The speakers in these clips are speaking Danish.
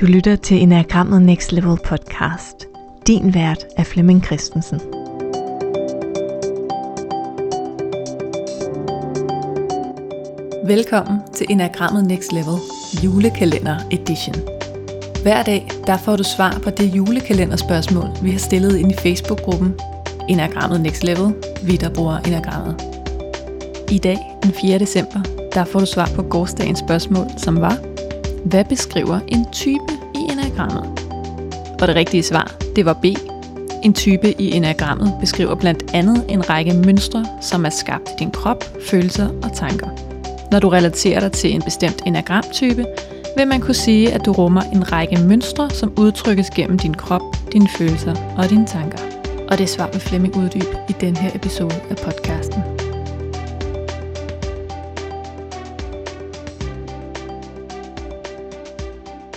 Du lytter til Enagrammet Next Level podcast. Din vært er Flemming Christensen. Velkommen til Enagrammet Next Level julekalender edition. Hver dag der får du svar på det julekalenderspørgsmål, vi har stillet ind i Facebook-gruppen Enagrammet Next Level, vi der bruger Enagrammet. I dag, den 4. december, der får du svar på gårdsdagens spørgsmål, som var hvad beskriver en type i enagrammet? Og det rigtige svar, det var B. En type i enagrammet beskriver blandt andet en række mønstre, som er skabt i din krop, følelser og tanker. Når du relaterer dig til en bestemt enagramtype, vil man kunne sige, at du rummer en række mønstre, som udtrykkes gennem din krop, dine følelser og dine tanker. Og det svar vil Flemming uddybe i den her episode af podcasten.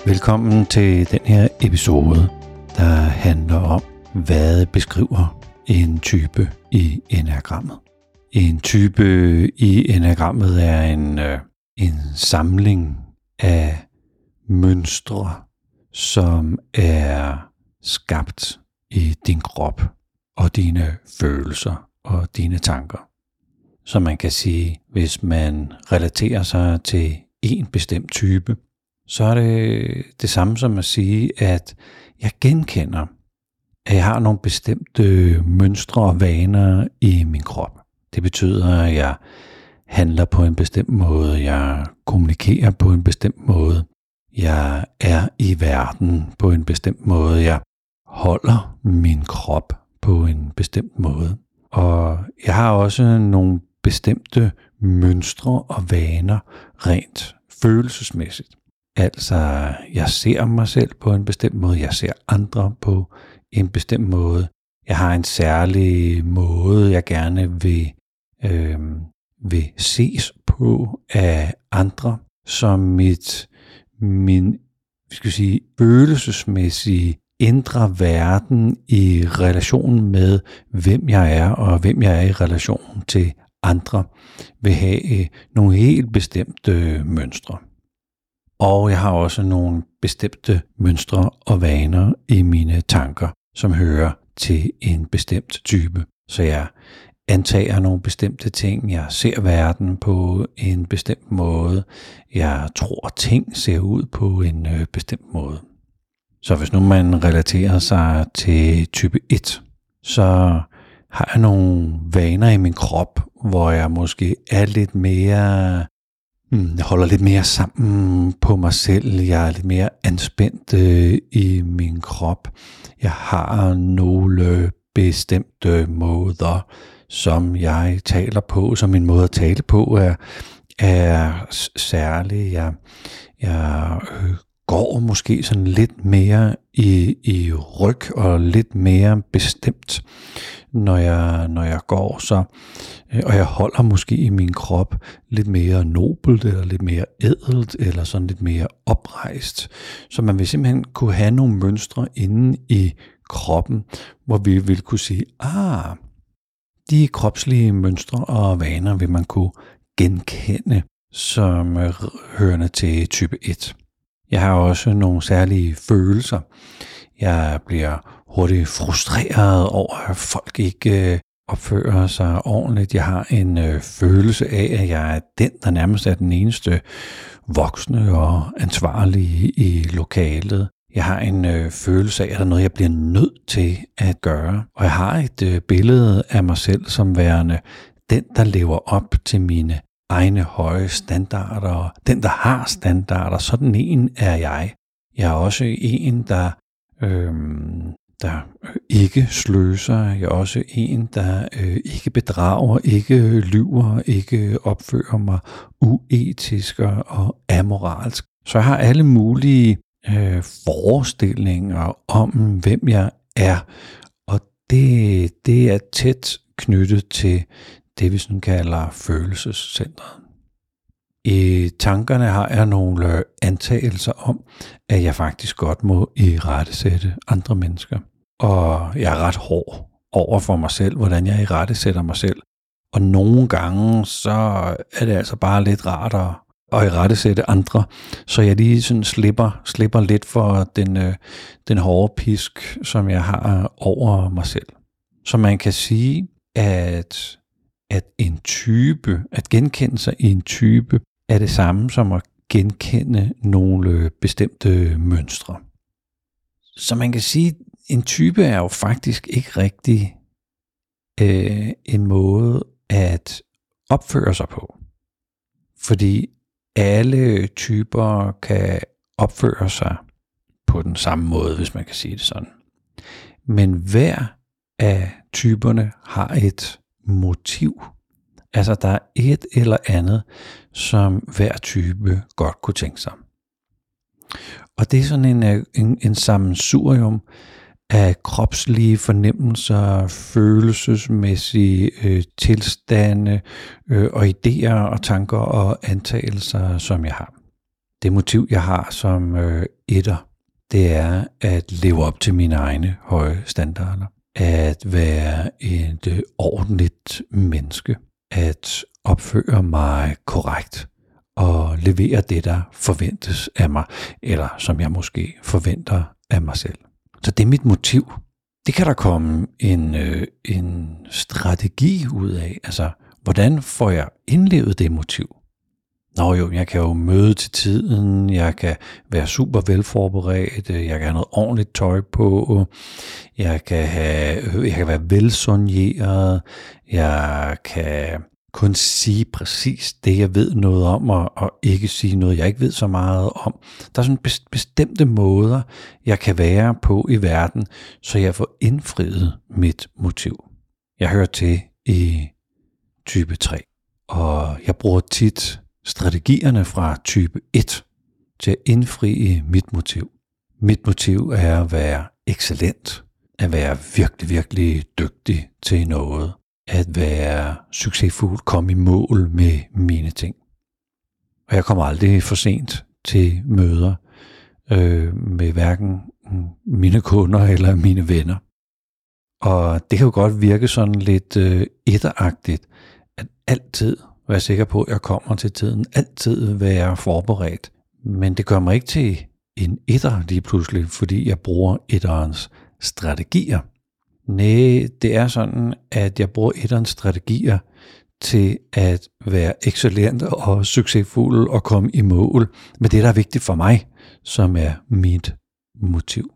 Velkommen til den her episode, der handler om, hvad beskriver en type i enagrammet. En type i enagrammet er en, øh, en samling af mønstre, som er skabt i din krop og dine følelser og dine tanker. Så man kan sige, hvis man relaterer sig til en bestemt type, så er det det samme som at sige, at jeg genkender, at jeg har nogle bestemte mønstre og vaner i min krop. Det betyder, at jeg handler på en bestemt måde, jeg kommunikerer på en bestemt måde, jeg er i verden på en bestemt måde, jeg holder min krop på en bestemt måde. Og jeg har også nogle bestemte mønstre og vaner rent følelsesmæssigt. Altså, jeg ser mig selv på en bestemt måde, jeg ser andre på en bestemt måde. Jeg har en særlig måde, jeg gerne vil, øh, vil ses på af andre, som mit, min skal sige, følelsesmæssige indre verden i relation med, hvem jeg er, og hvem jeg er i relation til andre, vil have øh, nogle helt bestemte øh, mønstre. Og jeg har også nogle bestemte mønstre og vaner i mine tanker, som hører til en bestemt type. Så jeg antager nogle bestemte ting, jeg ser verden på en bestemt måde, jeg tror ting ser ud på en øh, bestemt måde. Så hvis nu man relaterer sig til type 1, så har jeg nogle vaner i min krop, hvor jeg måske er lidt mere Hmm, jeg holder lidt mere sammen på mig selv. Jeg er lidt mere anspændt øh, i min krop. Jeg har nogle bestemte måder, som jeg taler på, som min måde at tale på er, er særlig. Jeg, jeg øh, går måske sådan lidt mere i, i ryg og lidt mere bestemt, når jeg, når jeg går. Så, øh, og jeg holder måske i min krop lidt mere nobelt, eller lidt mere ædelt, eller sådan lidt mere oprejst. Så man vil simpelthen kunne have nogle mønstre inde i kroppen, hvor vi vil kunne sige, ah, de kropslige mønstre og vaner vil man kunne genkende som øh, hørende til type 1. Jeg har også nogle særlige følelser. Jeg bliver hurtigt frustreret over, at folk ikke øh, opfører sig ordentligt. Jeg har en øh, følelse af, at jeg er den, der nærmest er den eneste voksne og ansvarlige i lokalet. Jeg har en øh, følelse af, at der er noget, jeg bliver nødt til at gøre. Og jeg har et øh, billede af mig selv som værende den, der lever op til mine egne høje standarder, og den, der har standarder, sådan en er jeg. Jeg er også en, der, øhm, øh, der ikke sløser. Jeg er også en, der øh, ikke bedrager, ikke lyver, ikke opfører mig uetisk og amoralsk. Så jeg har alle mulige øh, forestillinger om, hvem jeg er, og det, det er tæt knyttet til det, vi sådan kalder følelsescentret. I tankerne har jeg nogle øh, antagelser om, at jeg faktisk godt må i rettesætte andre mennesker. Og jeg er ret hård over for mig selv, hvordan jeg i rette sætter mig selv. Og nogle gange, så er det altså bare lidt rart at, at i rette sætte andre, så jeg lige sådan slipper, slipper lidt for den, øh, den hårde pisk, som jeg har øh, over mig selv. Så man kan sige, at, at en type, at genkende sig i en type, er det samme som at genkende nogle bestemte mønstre. Så man kan sige, at en type er jo faktisk ikke rigtig øh, en måde at opføre sig på. Fordi alle typer kan opføre sig på den samme måde, hvis man kan sige det sådan. Men hver af typerne har et motiv. Altså der er et eller andet, som hver type godt kunne tænke sig. Og det er sådan en, øh, en, en sammensurium af kropslige fornemmelser, følelsesmæssige øh, tilstande øh, og idéer og tanker og antagelser, som jeg har. Det motiv, jeg har som øh, etter, det er at leve op til mine egne høje standarder. At være et øh, ordentligt menneske. At opføre mig korrekt og levere det, der forventes af mig, eller som jeg måske forventer af mig selv. Så det er mit motiv. Det kan der komme en, øh, en strategi ud af. Altså, hvordan får jeg indlevet det motiv? Nå jo, jeg kan jo møde til tiden, jeg kan være super velforberedt, øh, jeg kan have noget ordentligt tøj på, jeg kan, have, øh, jeg kan være velsonjeret, jeg kan kun sige præcis det, jeg ved noget om, og, og ikke sige noget, jeg ikke ved så meget om. Der er sådan bestemte måder, jeg kan være på i verden, så jeg får indfriet mit motiv. Jeg hører til i type 3, og jeg bruger tit strategierne fra type 1 til at indfri mit motiv. Mit motiv er at være excellent, at være virkelig, virkelig dygtig til noget at være succesfuld, komme i mål med mine ting. Og jeg kommer aldrig for sent til møder øh, med hverken mine kunder eller mine venner. Og det kan jo godt virke sådan lidt øh, etteragtigt, at altid jeg er sikker på, at jeg kommer til tiden, altid være forberedt. Men det gør mig ikke til en etter lige pludselig, fordi jeg bruger etterens strategier. Nej, det er sådan, at jeg bruger etterens strategier til at være excellent og succesfuld og komme i mål med det, der er vigtigt for mig, som er mit motiv.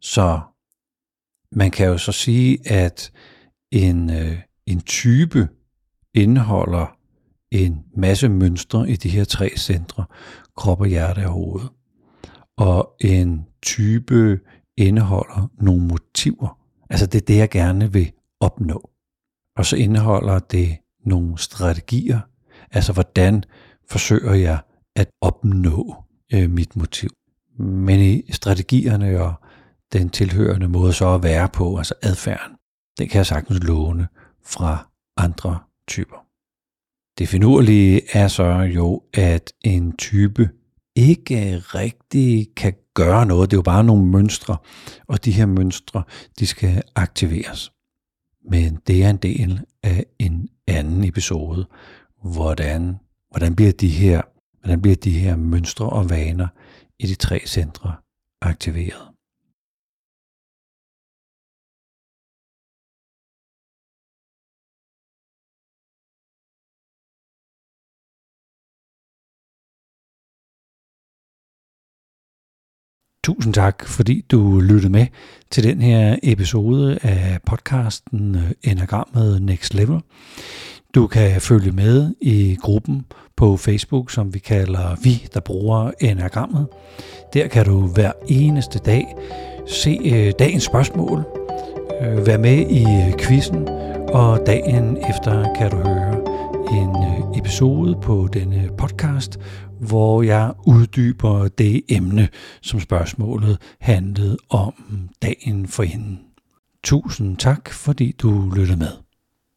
Så man kan jo så sige, at en, øh, en type indeholder en masse mønstre i de her tre centre, krop og hjerte og hoved. Og en type indeholder nogle motiver. Altså det er det, jeg gerne vil opnå. Og så indeholder det nogle strategier. Altså hvordan forsøger jeg at opnå øh, mit motiv. Men i strategierne og den tilhørende måde så at være på, altså adfærden, det kan jeg sagtens låne fra andre typer. Det finurlige er så jo, at en type ikke rigtig kan gøre noget. Det er jo bare nogle mønstre, og de her mønstre, de skal aktiveres. Men det er en del af en anden episode, hvordan, hvordan bliver de her hvordan bliver de her mønstre og vaner i de tre centre aktiveret. Tusind tak, fordi du lyttede med til den her episode af podcasten øh, Enagrammet Next Level. Du kan følge med i gruppen på Facebook, som vi kalder Vi, der bruger Enagrammet. Der kan du hver eneste dag se øh, dagens spørgsmål, øh, være med i quizzen, og dagen efter kan du høre en øh, episode på denne podcast, hvor jeg uddyber det emne, som spørgsmålet handlede om dagen for hende. Tusind tak, fordi du lyttede med.